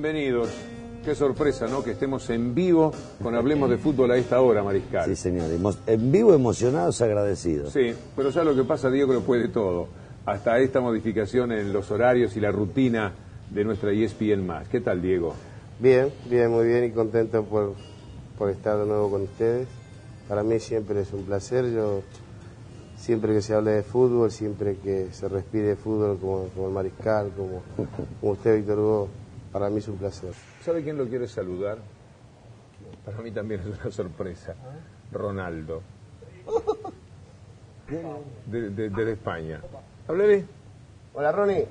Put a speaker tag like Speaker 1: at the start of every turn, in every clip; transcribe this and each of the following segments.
Speaker 1: Bienvenidos. Qué sorpresa, ¿no? Que estemos en vivo con Hablemos de Fútbol a esta hora, Mariscal.
Speaker 2: Sí, señor. En vivo, emocionados, agradecidos.
Speaker 1: Sí, pero ya lo que pasa, Diego, lo puede todo. Hasta esta modificación en los horarios y la rutina de nuestra ESPN+. ¿Qué tal, Diego?
Speaker 3: Bien, bien, muy bien y contento por, por estar de nuevo con ustedes. Para mí siempre es un placer. Yo siempre que se hable de fútbol, siempre que se respire fútbol como, como el mariscal, como, como usted, Víctor Hugo, para mí es un placer.
Speaker 1: ¿Sabe quién lo quiere saludar? Para mí también es una sorpresa. Ronaldo. De, de- desde España. Háblale.
Speaker 3: Hola, Ronnie.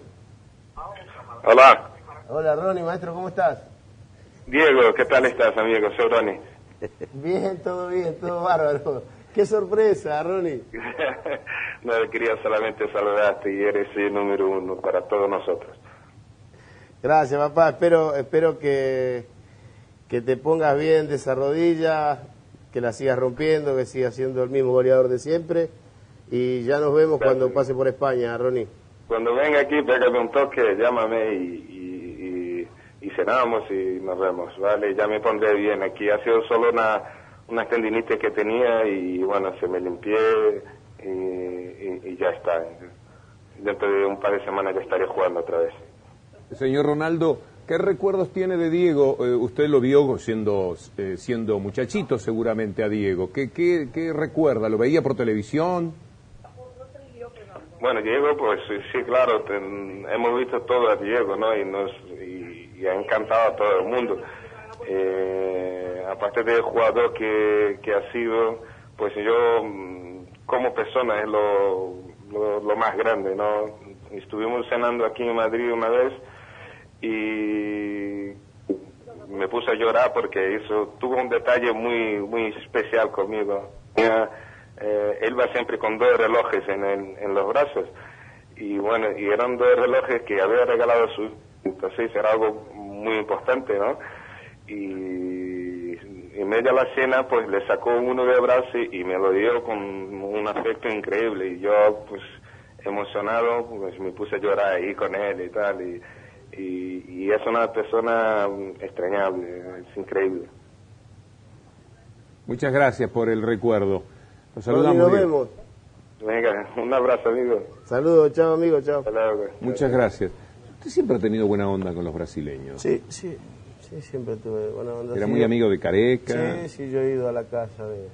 Speaker 4: Hola,
Speaker 3: Hola, Ronnie, maestro, ¿cómo estás?
Speaker 4: Diego, ¿qué tal estás, amigo? Soy Ronnie.
Speaker 3: Bien, todo bien, todo bárbaro. Qué sorpresa, Ronnie.
Speaker 4: no, quería solamente saludarte y eres el número uno para todos nosotros.
Speaker 3: Gracias, papá. Espero, espero que, que te pongas bien de esa rodilla, que la sigas rompiendo, que sigas siendo el mismo goleador de siempre. Y ya nos vemos cuando pase por España, Ronnie.
Speaker 4: Cuando venga aquí, pégame un toque, llámame y, y, y, y cenamos y nos vemos, ¿vale? Ya me pondré bien aquí. Ha sido solo una, una tendinitis que tenía y bueno, se me limpié y, y- y ya está. Dentro de un par de semanas ya estaré jugando otra vez.
Speaker 1: Señor Ronaldo, ¿qué recuerdos tiene de Diego? Eh, usted lo vio siendo, eh, siendo muchachito seguramente a Diego. ¿Qué, qué, recuerda? ¿Lo veía por televisión?
Speaker 4: Bueno, Diego, pues sí, claro, hemos visto todo a Diego, ¿no? Y, nos, y, y ha encantado a todo el mundo. Eh, aparte del jugador que, que ha sido, pues yo mm, como persona es lo, lo, lo más grande, ¿no? Estuvimos cenando aquí en Madrid una vez y me puse a llorar porque hizo, tuvo un detalle muy, muy especial conmigo. Eh, él va siempre con dos relojes en, el- en los brazos y bueno, y eran dos relojes que había regalado a su, entonces era algo muy importante, ¿no? Y en medio de la cena pues le sacó uno de brazo y me lo dio con un afecto increíble y yo pues emocionado pues me puse a llorar ahí con él y tal y, y, y es una persona mm, extrañable, es increíble.
Speaker 1: Muchas gracias por el recuerdo. Nos saludamos.
Speaker 3: nos vemos.
Speaker 4: Venga, un abrazo amigo.
Speaker 3: Saludos, chao, amigo, chao.
Speaker 1: Muchas gracias. Usted siempre ha tenido buena onda con los brasileños.
Speaker 3: Sí, sí, sí, siempre tuve buena onda.
Speaker 1: Era
Speaker 3: Sí,
Speaker 1: muy amigo de Careca.
Speaker 3: Sí, sí, yo he ido a la casa de...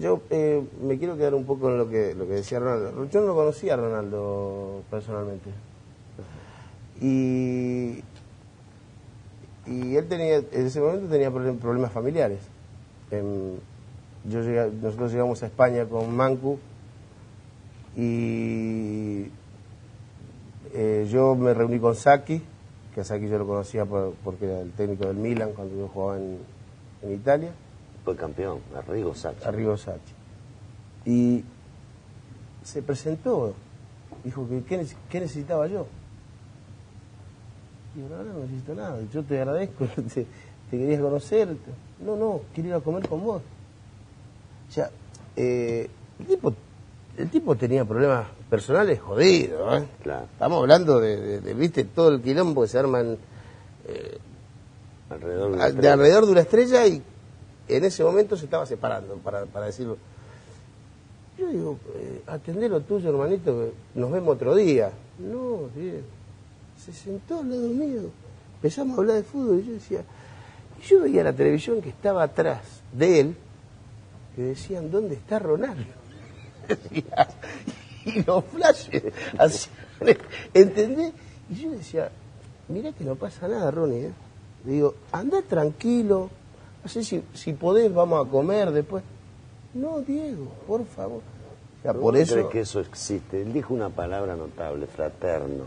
Speaker 3: Yo eh, me quiero quedar un poco en lo que, lo que decía Ronaldo. Yo no lo conocía a Ronaldo personalmente. Y, y él tenía, en ese momento tenía problem- problemas familiares. Em, yo llegué nosotros llegamos a España con Mancu y eh, yo me reuní con Saki, que a Saki yo lo conocía por- porque era el técnico del Milan cuando yo jugaba en, en Italia,
Speaker 2: Fue campeón, Arrigo Sachi.
Speaker 3: Arrigo Sacchi. Y se presentó, dijo que qué necesitaba yo. Yo, no, no necesito nada, yo te agradezco, te, te quería conocer. No, no, quiero ir a comer con vos. O sea, eh, el, tipo, el tipo tenía problemas personales jodidos, ¿eh?
Speaker 2: Claro.
Speaker 3: Estamos hablando de, de- de, viste, todo el quilombo que se arman
Speaker 2: Alrededor de,
Speaker 3: a- de alrededor de una estrella y en ese momento se estaba separando, para, para decirlo. Yo digo, eh, atendé lo tuyo, hermanito, que nos vemos otro día. No, bien. Se sentó al lado mío. Empezamos a hablar de fútbol y yo decía, yo veía la televisión que estaba atrás de él, que decían, ¿dónde está Ronaldo? Y los flashes, así, ¿entendés? Y yo decía, mirá que no pasa nada, Ronnie, ¿eh? Le digo, anda tranquilo, no sé si, si podés, vamos a comer después. No, Diego, por favor. O sea,
Speaker 2: ¿Pero
Speaker 3: por eso...
Speaker 2: que eso existe? Él dijo una palabra notable, fraterno.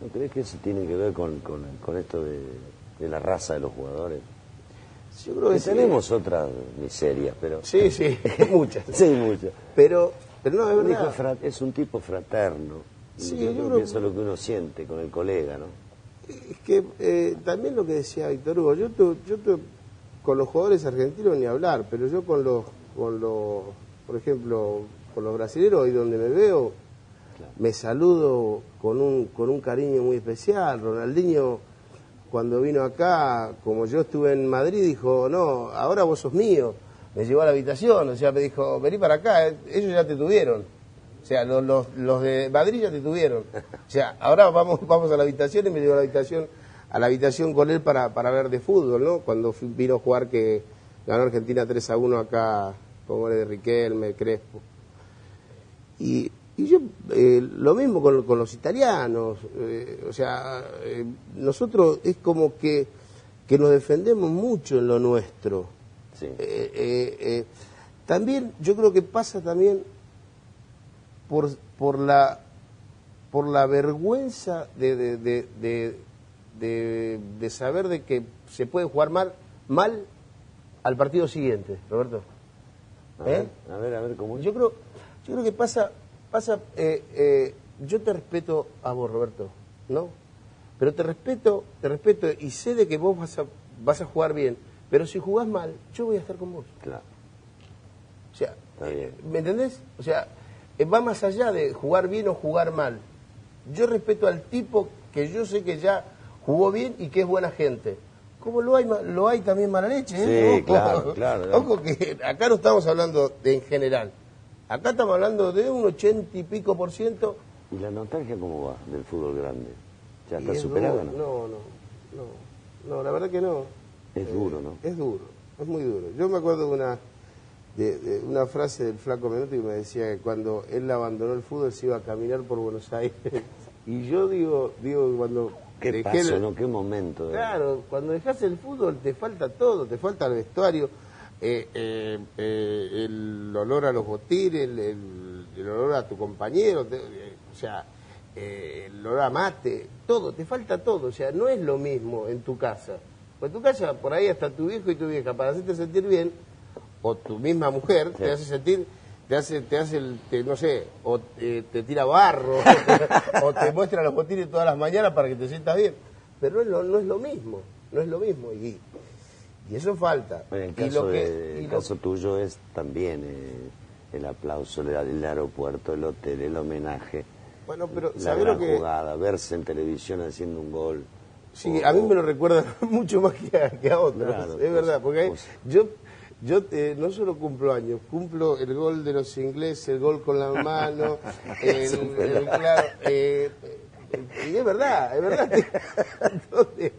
Speaker 2: ¿No crees que eso tiene que ver con, con, con esto de, de la raza de los jugadores?
Speaker 3: Yo creo que sí.
Speaker 2: tenemos otras miserias, pero...
Speaker 3: Sí, sí, muchas.
Speaker 2: sí, muchas.
Speaker 3: Pero, pero no, es verdad.
Speaker 2: fra- es un tipo fraterno. Y
Speaker 3: Sí,
Speaker 2: yo
Speaker 3: yo
Speaker 2: creo
Speaker 3: creo
Speaker 2: que eso es lo que uno siente con el colega, ¿no?
Speaker 3: Es que eh, también lo que decía Víctor Hugo, yo, tu- yo tu- con los jugadores argentinos ni hablar, pero yo con los, con los, por ejemplo, con los brasileños, hoy donde me veo, me saludo con un, con un cariño muy especial. Ronaldinho cuando vino acá, como yo estuve en Madrid, dijo, no, ahora vos sos mío. Me llevó a la habitación, o sea, me dijo, vení para acá, eh, ellos ya te tuvieron. O sea, los, los, los de Madrid ya te tuvieron. O sea, ahora vamos, vamos a la habitación y me llevó a la habitación, a la habitación con él para, para ver de fútbol, ¿no? Cuando fui- vino a jugar que ganó Argentina 3 a 1 acá, con goles de Riquelme, Crespo. Y, y yo, eh, lo mismo con, con los italianos, eh, o sea, eh, nosotros es como que, que nos defendemos mucho en lo nuestro.
Speaker 2: Sí.
Speaker 3: También, yo creo que pasa también por, por, la, por la vergüenza de, de, de, de, saber de que se puede jugar mal, mal al partido siguiente, Roberto.
Speaker 2: A ver, a ver, a ver cómo es.
Speaker 3: Yo creo, yo creo que pasa, pasa, eh, eh, yo te respeto a vos, Roberto, ¿no? Pero te respeto, te respeto y sé de que vos vas a, vas a jugar bien, pero si jugás mal, yo voy a estar con vos.
Speaker 2: Claro.
Speaker 3: O sea,
Speaker 2: bien.
Speaker 3: ¿me entendés? O sea, eh, va más allá de jugar bien o jugar mal. Yo respeto al tipo que yo sé que ya jugó bien y que es buena gente. Como lo hay, lo hay también mala leche, ¿eh?
Speaker 2: Sí, claro, claro.
Speaker 3: Ojo que acá no estamos hablando de en general. Acá estamos hablando de un ochenta y pico por ciento.
Speaker 2: ¿Y la nostalgia cómo va del fútbol grande? ¿Ya está
Speaker 3: es
Speaker 2: superada? no?
Speaker 3: No, no, no. No, la verdad que no.
Speaker 2: Es duro, ¿no?
Speaker 3: Es duro, es muy duro. Yo me acuerdo de una, de, de una frase del flaco Menotti que me decía que cuando él abandonó el fútbol se iba a caminar por Buenos Aires. y yo digo, digo cuando
Speaker 2: ¿Qué
Speaker 3: dejé el-
Speaker 2: no? ¿Qué momento?
Speaker 3: Claro, cuando dejas el fútbol te falta todo, te falta el vestuario, eh, eh, eh, el olor a los botines, el, el- el olor a tu compañero, te- eh, o sea, eh, el olor a mate, todo, te falta todo, o sea, no es lo mismo en tu casa. Pues en tu casa, por ahí está tu hijo y tu vieja, para hacerte sentir bien, o tu misma mujer te hace sentir, te hace, te hace, el, te- no sé, o te, te tira barro, o te muestra los botines todas las mañanas para que te sientas bien. Pero no es lo, no es lo mismo, no es lo mismo. Y, y eso falta.
Speaker 2: Bueno, el caso,
Speaker 3: lo que-
Speaker 2: de-
Speaker 3: y
Speaker 2: el
Speaker 3: lo-
Speaker 2: caso tuyo es también eh, el aplauso, el, el aeropuerto, el hotel, el homenaje,
Speaker 3: bueno, pero
Speaker 2: la
Speaker 3: ¿sabés
Speaker 2: gran
Speaker 3: lo que...?
Speaker 2: jugada, verse en televisión haciendo un gol.
Speaker 3: Sí,
Speaker 2: O-
Speaker 3: a mí me lo recuerda mucho más que a, que a otros.
Speaker 2: Claro,
Speaker 3: es
Speaker 2: pues,
Speaker 3: verdad, porque hay-
Speaker 2: pues.
Speaker 3: yo, yo eh, no solo cumplo años, cumplo el gol de los ingleses, el gol con la mano, el, el- claro, eh, y es verdad, es verdad. Entonces,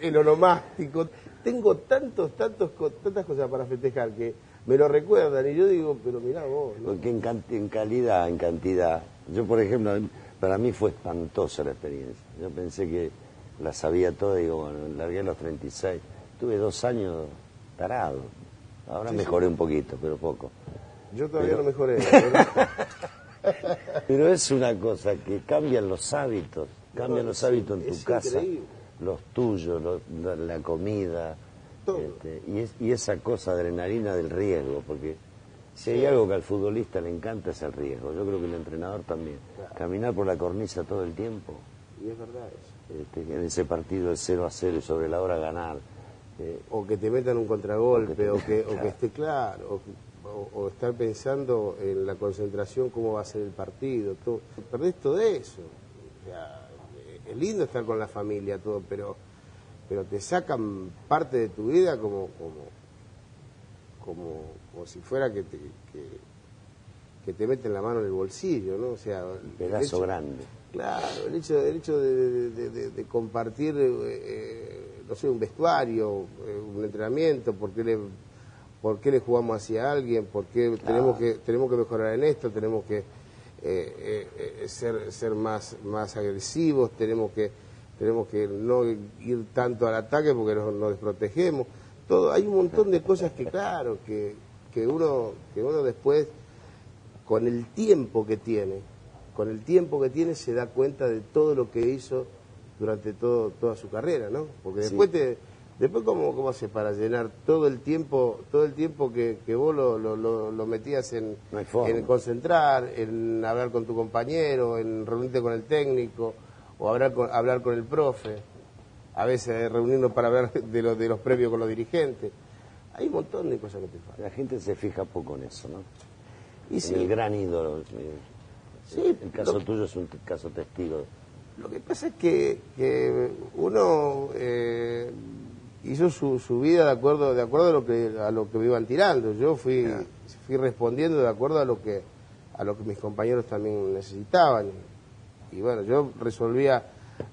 Speaker 3: el onomástico. Tengo tantos, tantos, tantas cosas para festejar que me lo recuerdan y yo digo, pero mirá vos. ¿no?
Speaker 2: Porque en, en calidad, en cantidad. Yo, por ejemplo, para mí fue espantosa la experiencia. Yo pensé que la sabía toda y digo, bueno, largué a los 36. Tuve dos años tarado. Ahora mejoré un poquito, pero poco.
Speaker 3: Yo todavía no mejoré.
Speaker 2: Pero es una cosa que cambian los hábitos, cambian
Speaker 3: No,
Speaker 2: los
Speaker 3: sí,
Speaker 2: hábitos en tu casa,
Speaker 3: increíble.
Speaker 2: Los tuyos, los- la, la comida,
Speaker 3: Todo.
Speaker 2: este, y, es- y esa cosa adrenalina del riesgo, porque si hay algo que al futbolista le encanta es el riesgo, yo creo que el entrenador también, caminar por la cornisa todo el tiempo,
Speaker 3: Y es verdad eso.
Speaker 2: este, en ese partido de 0 a 0 y sobre la hora ganar, eh,
Speaker 3: o que te metan un contragolpe, o que, o
Speaker 2: Claro.
Speaker 3: que esté claro, o, o- estar pensando en la concentración, cómo va a ser el partido, todo. Perdés todo eso. O sea, es lindo estar con la familia, todo, pero, pero te sacan parte de tu vida como, como, como, como si fuera que te, que, que te meten la mano en el bolsillo, ¿no? O sea,
Speaker 2: pedazo
Speaker 3: hecho-
Speaker 2: grande.
Speaker 3: Claro, el hecho, el hecho de, de- de- de compartir, eh, eh, no sé, un vestuario, eh, un entrenamiento, por qué le, por qué le jugamos hacia alguien, por qué tenemos, que, tenemos que mejorar en esto, tenemos que eh, eh, eh, ser, ser más, más agresivos, tenemos que, tenemos que no ir tanto al ataque porque nos, nos desprotegemos. Todo, hay un montón de cosas que, claro, que, que, uno, que uno después con el tiempo que tiene, con el tiempo que tiene se da cuenta de todo lo que hizo durante todo, toda su carrera, ¿no? Porque
Speaker 2: Sí.
Speaker 3: después te, después cómo, cómo hace para llenar todo el tiempo, todo el tiempo que, que vos lo, lo, lo- lo metías en,
Speaker 2: No
Speaker 3: concentrar, en hablar con tu compañero, en reunirte con el técnico, o hablar con, hablar con el profe, a veces reunirnos para hablar de los de los previos con los dirigentes. Hay un montón de cosas que te faltan.
Speaker 2: La gente se fija poco en eso, ¿no?
Speaker 3: Y
Speaker 2: en
Speaker 3: sí,
Speaker 2: el gran ídolo. eh,
Speaker 3: Sí,
Speaker 2: el caso tuyo es un caso testigo
Speaker 3: Lo que pasa es que, que uno eh, hizo su, su vida de acuerdo de acuerdo a lo que a lo que me iban tirando. Yo fui fui respondiendo de acuerdo a lo que a lo que mis compañeros también necesitaban. Y bueno, yo resolvía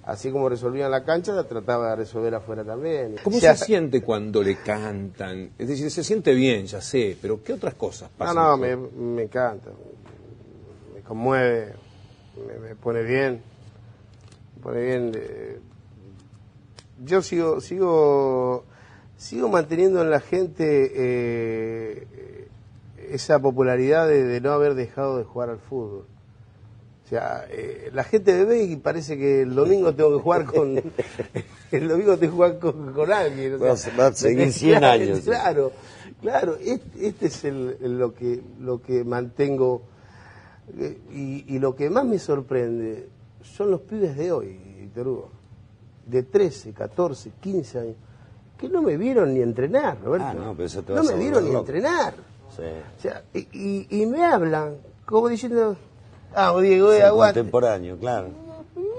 Speaker 3: así como resolvía en la cancha, trataba de resolver afuera también.
Speaker 1: ¿Cómo
Speaker 3: O sea,
Speaker 1: se siente cuando le cantan? Es decir, se siente bien, ya sé, pero ¿qué otras cosas
Speaker 3: No,
Speaker 1: pasan?
Speaker 3: no,
Speaker 1: con-
Speaker 3: me, me encanta. Me conmueve, me, me pone bien. Me pone bien. eh, yo sigo, sigo, sigo manteniendo en la gente eh, esa popularidad de, de no haber dejado de jugar al fútbol. O sea, eh, la gente me ve y parece que el domingo tengo que jugar con. el domingo tengo que jugar con, con alguien. o sea,
Speaker 2: vas a seguir 100 años.
Speaker 3: Claro, claro. Este, este es el, el- lo, que, lo que mantengo. eh, Y, y lo que más me sorprende son los pibes de hoy, Víctor Hugo. De 13, 14, 15 años. Que no me vieron ni entrenar, Roberto.
Speaker 2: Ah, no, pero eso te
Speaker 3: no
Speaker 2: a
Speaker 3: me vieron ni
Speaker 2: loco.
Speaker 3: entrenar.
Speaker 2: Sí.
Speaker 3: O sea, y, y- y me hablan como diciendo, ah, Diego, eh,
Speaker 2: Ser
Speaker 3: aguante.
Speaker 2: contemporáneo, claro.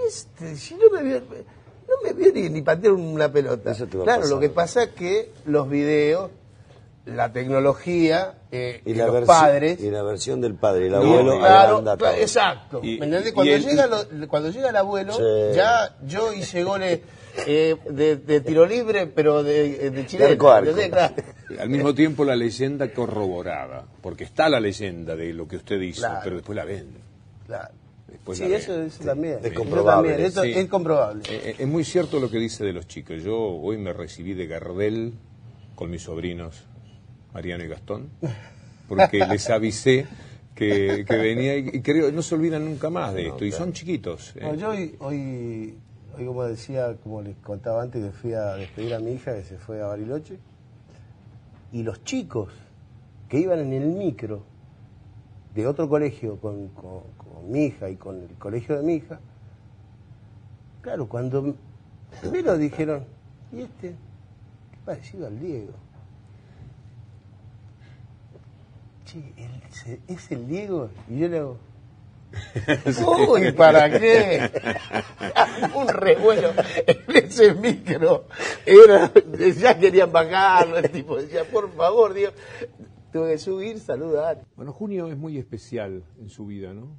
Speaker 3: Este, si no me vio, no me vio ni, ni patear una pelota.
Speaker 2: Eso te va a
Speaker 3: Claro,
Speaker 2: pasar.
Speaker 3: lo que pasa es que los videos, la tecnología, eh,
Speaker 2: Y
Speaker 3: y
Speaker 2: la,
Speaker 3: los padres...
Speaker 2: y la versión del padre y el
Speaker 3: No,
Speaker 2: abuelo
Speaker 3: claro, exacto.
Speaker 1: Y-
Speaker 3: ¿Me entendés?
Speaker 1: y
Speaker 3: Cuando,
Speaker 1: el-
Speaker 3: llega lo- cuando llega el abuelo,
Speaker 2: Sí.
Speaker 3: ya yo hice goles eh, de, de tiro libre, pero de, de. ¿entendés? Claro.
Speaker 1: Al mismo tiempo la leyenda corroborada, porque está la leyenda de lo que usted hizo,
Speaker 3: Claro.
Speaker 1: pero después la ven.
Speaker 3: Claro.
Speaker 1: Después
Speaker 3: sí, eso, eso también.
Speaker 2: Es
Speaker 3: Eso
Speaker 2: comprobable,
Speaker 3: también, eso
Speaker 1: Sí.
Speaker 3: es comprobable.
Speaker 1: Eh, eh, es muy cierto lo que dice de los chicos. Yo hoy me recibí de Gardel con mis sobrinos Mariano y Gastón, porque les avisé que, que venía y, y creo no se olvidan nunca más de esto. Y son chiquitos. eh.
Speaker 3: No, yo hoy, hoy, hoy, como decía, como les contaba antes, que fui a despedir a mi hija que se fue a Bariloche, y los chicos que iban en el micro de otro colegio con, con- con mi hija y con el colegio de mi hija, claro, cuando primero dijeron, ¿y este? Qué parecido al Diego. Che, él se- ¿es el Diego? Y yo le hago, Uy, ¿para qué? Un revuelo en ese micro. Era, ya querían bajarlo, el tipo decía, por favor, Dios. Tuve que subir, saludar.
Speaker 1: Bueno, junio es muy especial en su vida, ¿no?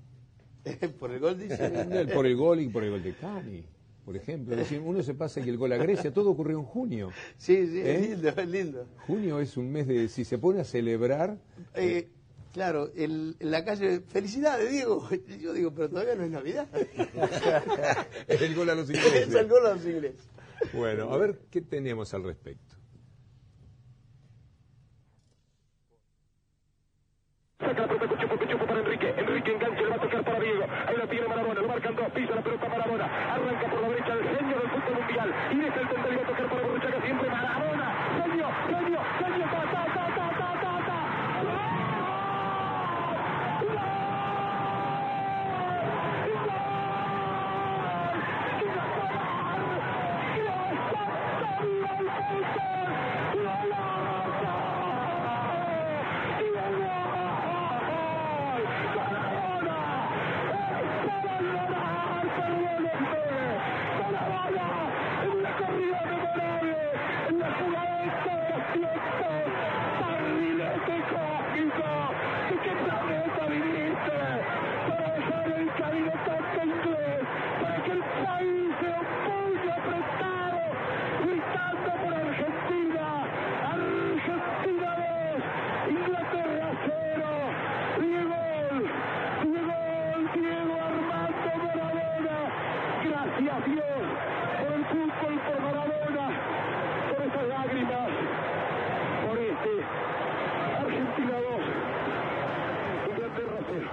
Speaker 3: Por el gol dice.
Speaker 1: Por el gol y por el gol de Cani, por ejemplo. Es decir, uno se pasa y el gol a Grecia, todo ocurrió en junio.
Speaker 3: Sí, sí,
Speaker 1: ¿Eh?
Speaker 3: es lindo, es lindo.
Speaker 1: Junio es un mes de, si se pone a celebrar,
Speaker 3: Eh, claro, el- en la calle, felicidades, Diego. Yo digo, pero todavía no es Navidad.
Speaker 1: el gol a los
Speaker 3: es
Speaker 1: ingleses.
Speaker 3: el gol a los ingleses.
Speaker 1: Bueno, a ver qué tenemos al respecto.
Speaker 5: Saca la pelota Cucho, Cucho para Enrique. Enrique engancha, le va a Diego. Ahí la tiene Maradona, lo marcan dos, pisa la pelota Maradona. Arranca por la derecha el genio del fútbol mundial. Y deja el va a tocar para Borruchaga siempre Maradona. Genio, genio, genio, ta. en la corrida memorable, en la jugada de todos los tiempos, barrilete cósmico, ¿y qué planeta viniste? Para dejar el camino tanto inglés, para que el país se opulle apretado, gritando por Argentina, Argentina 2, Inglaterra 0, Diego, Diego, Diego Armando Maradona, gracias Dios por el fútbol, por Maradona, por esas lágrimas, por este Argentina 2, Inglaterra 0.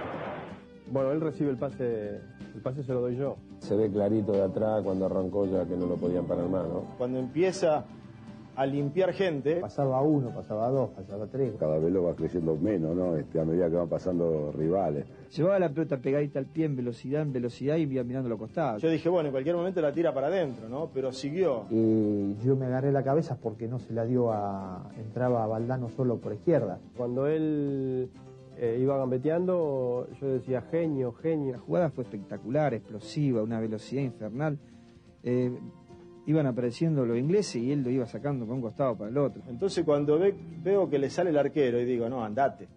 Speaker 6: Bueno, él recibe el pase, el pase se lo doy yo.
Speaker 7: Se ve clarito de atrás cuando arrancó ya que no lo podían parar más, ¿no?
Speaker 6: Cuando empieza a limpiar gente, pasaba a uno, pasaba a dos, pasaba a tres.
Speaker 8: cada vez lo va creciendo menos, ¿no? Este, a medida que van pasando rivales.
Speaker 9: Llevaba la pelota pegadita al pie en velocidad, en velocidad y iba mirando los costados.
Speaker 6: Yo dije, bueno, en cualquier momento la tira para adentro, ¿no? Pero siguió.
Speaker 10: Y yo me agarré la cabeza porque no se la dio a. entraba a Valdano solo por izquierda.
Speaker 6: Cuando él
Speaker 11: eh, iba gambeteando, yo decía genio, genio.
Speaker 9: La jugada fue espectacular, explosiva, una velocidad infernal. Eh, iban apareciendo los ingleses y él lo iba sacando por un costado para el otro.
Speaker 6: Entonces cuando ve- veo que le sale el arquero y digo, no, andate.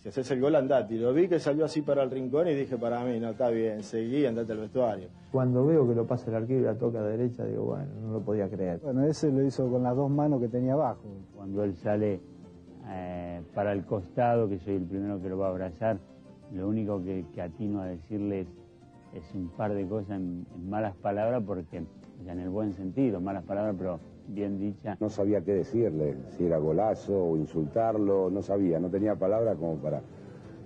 Speaker 6: Si haces el gol, andate. Y lo vi que salió así para el rincón y dije, para mí, no, está bien, seguí, andate al vestuario.
Speaker 10: Cuando veo que lo pasa el arquero y la toca a derecha, digo, bueno, no lo podía creer.
Speaker 12: Bueno, ese lo hizo con las dos manos que tenía abajo.
Speaker 13: Cuando él sale eh, para el costado, que soy el primero que lo va a abrazar, lo único que, que atino a decirles es un par de cosas en, en malas palabras, porque ya en el buen sentido, malas palabras, pero bien dichas.
Speaker 8: No sabía qué decirle, si era golazo o insultarlo, no sabía, no tenía palabras como para,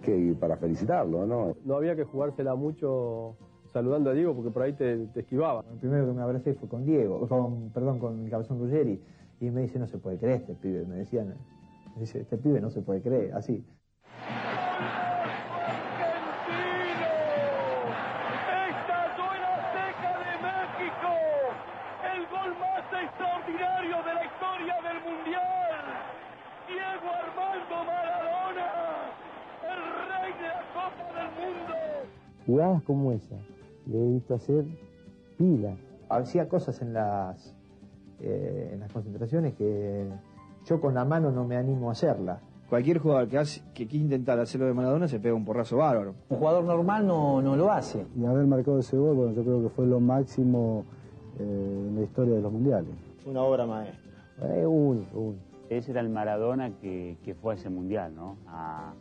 Speaker 8: que, para felicitarlo, ¿no?
Speaker 11: No había que jugársela mucho saludando a Diego porque por ahí te, te esquivaba.
Speaker 10: El primero que me abracé fue con Diego, con, perdón, con el cabezón Ruggeri, y me dice, no se puede creer este pibe, me decían, este pibe no se puede creer, así.
Speaker 5: Estalló en Azteca de México. El gol más extraordinario de la historia del Mundial. Diego Armando Maradona, el rey de la Copa del Mundo.
Speaker 10: Jugadas como esa, le he visto hacer pila. Hacía cosas eh, en las concentraciones que yo con la mano no me animo a hacerla.
Speaker 9: Cualquier jugador que, hace, que quiera intentar hacerlo de Maradona se pega un porrazo bárbaro.
Speaker 14: Un jugador normal no, no lo hace.
Speaker 12: Y haber marcado ese gol, bueno, yo creo que fue lo máximo eh, en la historia de los mundiales.
Speaker 6: Una obra maestra.
Speaker 10: Es único, único.
Speaker 13: Ese era el Maradona que, que fue a ese mundial, ¿no? A,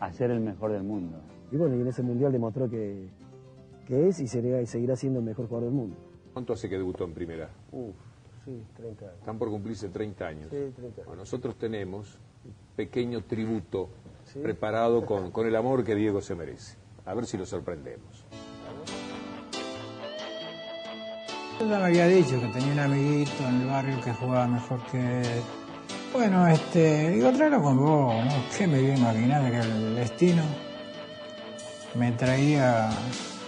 Speaker 13: a ser el mejor del mundo.
Speaker 14: Y bueno, y en ese mundial demostró que, que es y, será, y seguirá siendo el mejor jugador del mundo.
Speaker 1: ¿Cuánto hace que debutó en primera?
Speaker 3: Uf, sí, 30 años.
Speaker 1: Están por cumplirse 30 años.
Speaker 3: Sí, 30 años.
Speaker 1: Bueno, nosotros tenemos un pequeño tributo preparado con, con el amor que Diego se merece. A ver si lo sorprendemos.
Speaker 15: Yo ya me había dicho que tenía un amiguito en el barrio que jugaba mejor que él. Bueno, este, digo, tráelo con vos, ¿no? ¿Qué me iba a imaginar que el destino me traía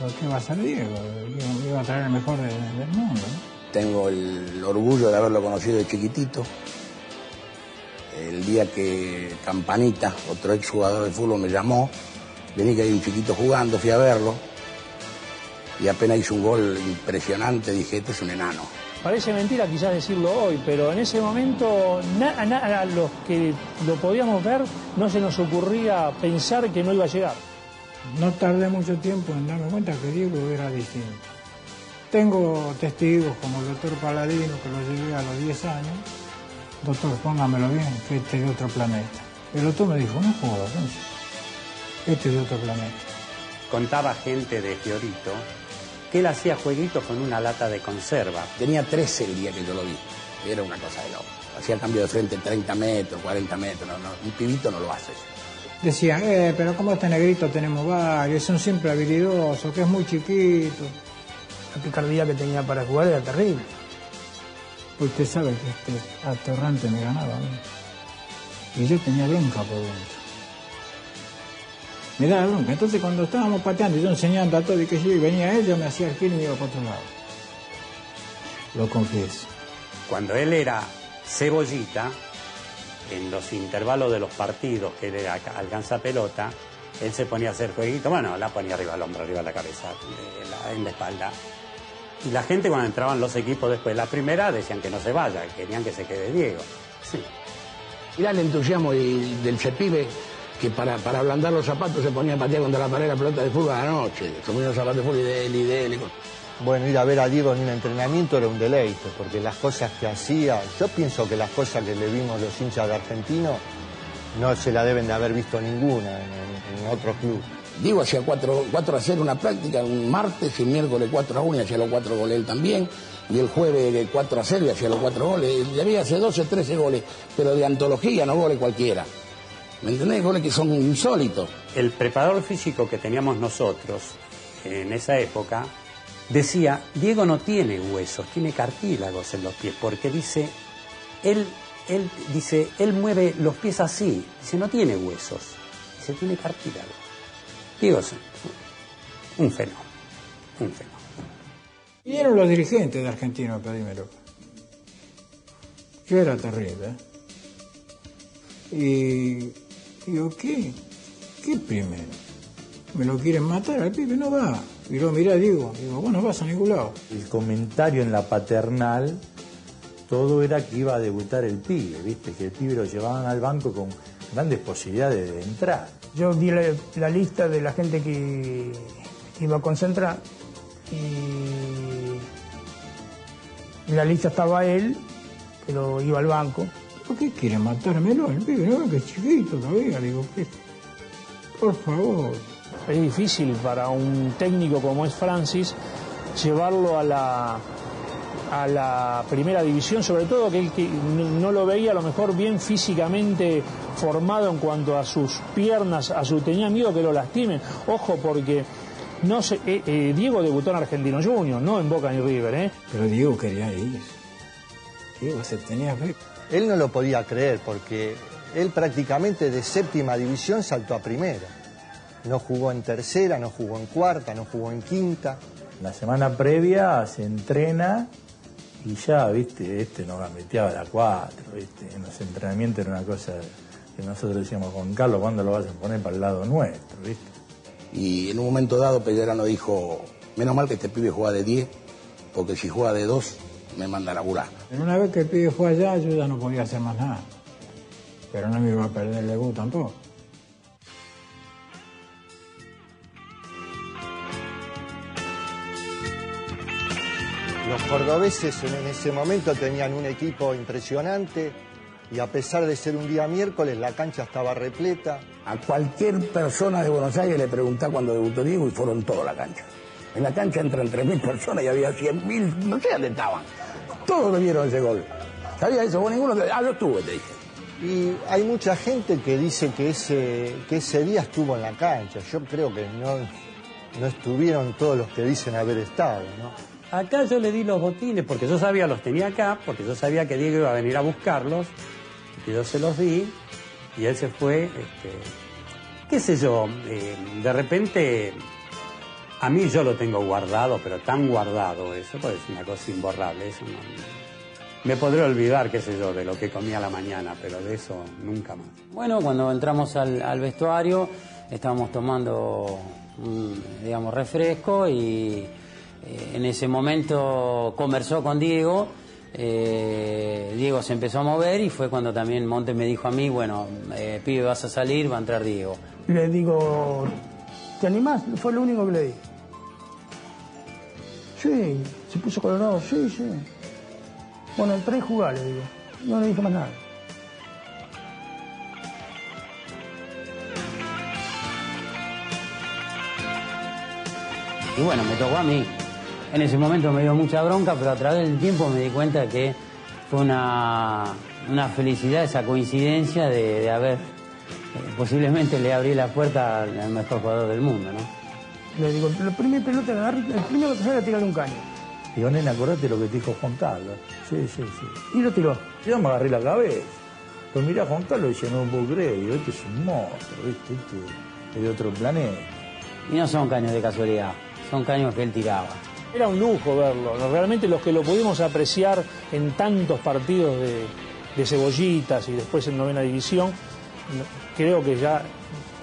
Speaker 15: lo que iba a ser Diego? Iba, iba a traer el mejor de- del mundo, ¿no?
Speaker 16: Tengo el orgullo de haberlo conocido de chiquitito. El día que Campanita, otro exjugador de fútbol, me llamó, vení que hay un chiquito jugando, fui a verlo. Y apenas hizo un gol impresionante, dije, este es un enano.
Speaker 17: Parece mentira quizás decirlo hoy, pero en ese momento na- na- a los que lo podíamos ver no se nos ocurría pensar que no iba a llegar.
Speaker 15: No tardé mucho tiempo en darme cuenta que Diego era distinto. Tengo testigos como el doctor Paladino, que lo llevé a los 10 años. Doctor, póngamelo bien, que este es de otro planeta. El doctor me dijo, no jodas, este es de otro planeta.
Speaker 18: Contaba gente de Fiorito que él hacía jueguitos con una lata de conserva.
Speaker 16: Tenía 13 el día que yo lo vi. Era una cosa de loco. Hacía cambio de frente 30 metros, 40 metros. No, no, un pibito no lo hace.
Speaker 15: Decían, eh, pero como este negrito tenemos varios, son siempre habilidosos, que es muy chiquito.
Speaker 14: La picardía que tenía para jugar era terrible.
Speaker 15: Usted sabe que este atorrante me ganaba a mí. Y yo tenía bronca por dentro. Me daba bronca. Entonces cuando estábamos pateando y yo enseñando a todo y que yo y venía él, yo me hacía el gil y me iba para otro lado. Lo confieso.
Speaker 18: Cuando él era cebollita, en los intervalos de los partidos que él era alcanza pelota, él se ponía a hacer jueguitos, bueno, la ponía arriba del hombro, arriba de la cabeza, la- en la espalda. Y la gente cuando entraban los equipos después de la primera decían que no se vaya, querían que se quede Diego. Sí.
Speaker 16: Mirá el entusiasmo de- del Chepibe que para, para ablandar los zapatos se ponía a patear contra la pared la pelota de fútbol a la noche. Ponía los zapatos de fútbol y de él y de él. y-
Speaker 19: Bueno, ir a ver a Diego en un entrenamiento era un deleite, porque las cosas que hacía, yo pienso que las cosas que le vimos los hinchas de Argentino no se la deben de haber visto ninguna en, en- en otro club.
Speaker 16: Digo, hacía 4, a 0 una práctica un martes y miércoles 4 a 1 y hacía los 4 goles él también. Y el jueves 4 a 0 y hacía los 4 goles. Y había hace 12, 13 goles, pero de antología, no goles cualquiera. ¿Me entendés? Goles que son insólitos.
Speaker 18: El preparador físico que teníamos nosotros en esa época decía, Diego no tiene huesos, tiene cartílagos en los pies, porque dice, él, él, dice, él mueve los pies así, dice, no tiene huesos, dice, tiene cartílagos. Diego es un fenómeno, un fenómeno.
Speaker 15: Vinieron los dirigentes de Argentina a pedírmelo. Yo era terrible. ¿eh? Y digo, ¿qué? ¿qué primero? Me lo quieren matar al pibe, no va. Y lo mirá, digo, digo, vos no vas a ningún lado.
Speaker 20: El comentario en la paternal, todo era que iba a debutar el pibe, ¿viste? Que el pibe lo llevaban al banco con grandes posibilidades de entrar.
Speaker 15: Yo di la, la lista de la gente que iba a concentrar y en la lista estaba él, pero iba al banco. ¿Por qué quieren matármelo? El pibe, no, que es chiquito todavía. Digo, ¿qué? Por favor.
Speaker 17: Es difícil para un técnico como es Francis llevarlo a la, a la primera división, sobre todo que él que no lo veía a lo mejor bien físicamente formado en cuanto a sus piernas, a su tenía miedo que lo lastimen. Ojo porque no sé, eh, eh, Diego debutó en Argentino Junior, no en Boca ni River, ¿eh?
Speaker 15: Pero Diego quería ir. Diego se tenía fe.
Speaker 19: Él no lo podía creer porque él prácticamente de séptima división saltó a primera. No jugó en tercera, no jugó en cuarta, no jugó en quinta.
Speaker 20: La semana previa se entrena y ya, viste, este nos gambeteaba a la 4, viste. En los entrenamientos era una cosa que nosotros decíamos, Juan Carlos, ¿cuándo lo vas a poner para el lado nuestro, viste?
Speaker 16: Y en un momento dado Pellerano dijo, menos mal que este pibe juega de 10, porque si juega de 2 me manda a laburar.
Speaker 15: Pero una vez que el pibe fue allá, yo ya no podía hacer más nada. Pero no me iba a perder el debut tampoco.
Speaker 19: Los cordobeses en ese momento tenían un equipo impresionante y a pesar de ser un día miércoles la cancha estaba repleta.
Speaker 16: A cualquier persona de Buenos Aires le preguntá cuando debutó Diego y fueron todos a la cancha. En la cancha entran 3.000 personas y había 100.000, no sé dónde estaban. Todos le vieron ese gol. ¿Sabía eso? Vos ninguno. Ah, yo estuve, te dije.
Speaker 19: Y hay mucha gente que dice que ese, que ese día estuvo en la cancha. Yo creo que no, no estuvieron todos los que dicen haber estado, ¿no?
Speaker 18: Acá yo le di los botines porque yo sabía, los tenía acá, porque yo sabía que Diego iba a venir a buscarlos, y yo se los di, y él se fue, este, qué sé yo, eh, de repente, a mí yo lo tengo guardado, pero tan guardado eso, pues es una cosa imborrable, eso no, me podré olvidar, qué sé yo, de lo que comía la mañana, pero de eso nunca más.
Speaker 21: Bueno, cuando entramos al, al vestuario estábamos tomando un, digamos, refresco y eh, en ese momento conversó con Diego. eh, Diego se empezó a mover y fue cuando también Montes me dijo a mí, bueno, eh, pibe vas a salir, va a entrar Diego.
Speaker 15: Le digo, ¿te animás? Fue lo único que le di. Sí, se puso colorado, sí, sí. Bueno, entré y jugá, le digo. No le dije más nada.
Speaker 21: Y bueno, me tocó a mí. En ese momento me dio mucha bronca, pero a través del tiempo me di cuenta que fue una, una felicidad esa coincidencia de, de haber, eh, posiblemente le abrí la puerta al, al mejor jugador del mundo, ¿no?
Speaker 15: Le digo, la primera pelota, agarré, el primero que sale a tirarle un caño.
Speaker 20: Digo, nena, acordate lo que te dijo Juan Carlos. Sí, sí, sí.
Speaker 15: Y lo tiró.
Speaker 20: Yo me agarré la cabeza. Lo miré a Juan Carlos y dije, no puedo creer. Digo, este es un monstruo, ¿viste? Este es de otro planeta.
Speaker 21: Y no son caños de casualidad, son caños que él tiraba.
Speaker 17: Era un lujo verlo. Realmente los que lo pudimos apreciar en tantos partidos de, cebollitas y después en novena división, creo que ya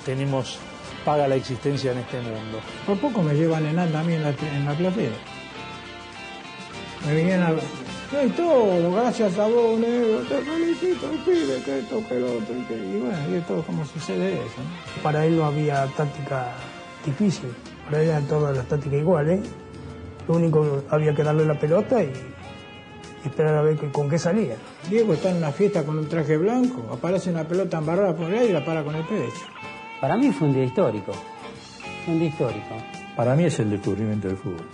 Speaker 17: tenemos paga la existencia en este mundo.
Speaker 15: Por poco me llevan en nada también en la, en. Me vinieron a... No, y todo, gracias a vos, negro, te felicito, el pibe, que esto, que otro, y, que... y bueno, y es todo como sucede eso. Para él no había táctica difícil, para él eran todas las tácticas iguales. Lo único había que darle la pelota y, y esperar a ver con qué salía. Diego está en una fiesta con un traje blanco, aparece una pelota embarrada por ahí y la para con el pecho.
Speaker 21: Para mí fue un día histórico. Fue un día histórico.
Speaker 20: Para mí es el descubrimiento del fútbol.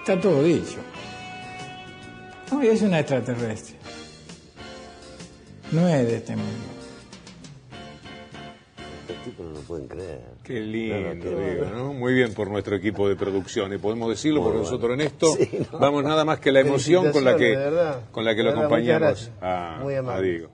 Speaker 15: Está todo dicho. No, y es una extraterrestre. No es de este mundo.
Speaker 2: Pueden creer.
Speaker 1: Qué lindo, Diego. ¿no? Muy bien por nuestro equipo de producción. Y podemos decirlo
Speaker 2: Muy
Speaker 1: porque
Speaker 2: bueno.
Speaker 1: nosotros en esto
Speaker 2: Sí, no.
Speaker 1: vamos nada más que la emoción con la que, con la que lo acompañamos a,
Speaker 3: Muy
Speaker 1: a
Speaker 3: amable.
Speaker 1: Diego.